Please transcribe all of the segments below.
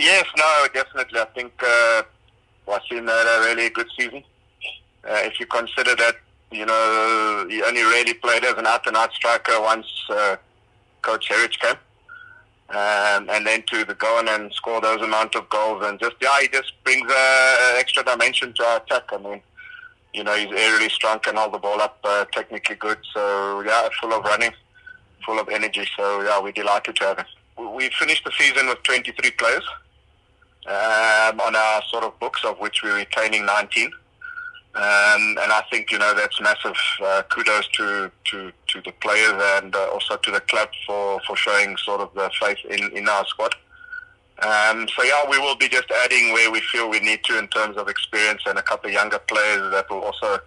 Yes, no, definitely. I think uh, Waseem had a really good season. Uh, if you consider that, you know, he only really played as an out-and-out striker once uh, Coach Heritage came. Um, and then to the go on and score those amount of goals and just yeah, he just brings an extra dimension to our attack. I mean, you know, he's aerially strong, can hold the ball up, uh, technically good. So yeah, full of running, full of energy. So yeah, we're delighted to have him. We finished the season with 23 players um, on our sort of books, of which we're retaining 19. Um, and I think you know that's massive uh, kudos to, to, to the players and uh, also to the club for, for showing sort of the faith in, in our squad. Um, so yeah, we will be just adding where we feel we need to in terms of experience and a couple of younger players that will also,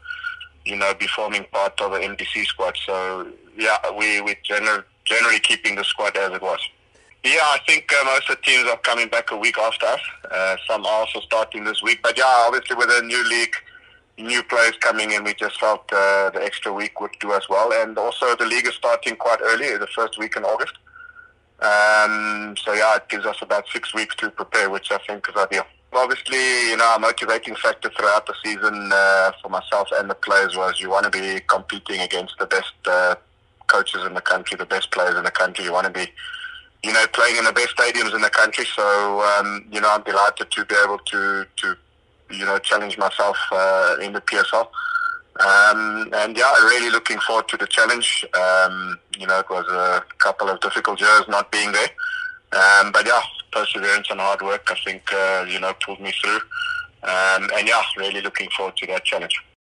you know, be forming part of the MDC squad. So yeah, we we generally generally keeping the squad as it was. Yeah, I think uh, most of the teams are coming back a week after us. Uh, some are also starting this week, but yeah, obviously with a new league new players coming in, we just felt uh, the extra week would do us well. And also, the league is starting quite early, the first week in August. Um, so yeah, it gives us about six weeks to prepare, which I think is ideal. Obviously, you know, our motivating factor throughout the season uh, for myself and the players was you want to be competing against the best uh, coaches in the country, the best players in the country. You want to be, you know, playing in the best stadiums in the country. So, um, you know, I'm delighted to be able to to you know, challenge myself uh, in the PSL. Um, and yeah, really looking forward to the challenge. Um, you know, it was a couple of difficult years not being there. Um, but yeah, perseverance and hard work, I think, uh, you know, pulled me through. Um, and yeah, really looking forward to that challenge.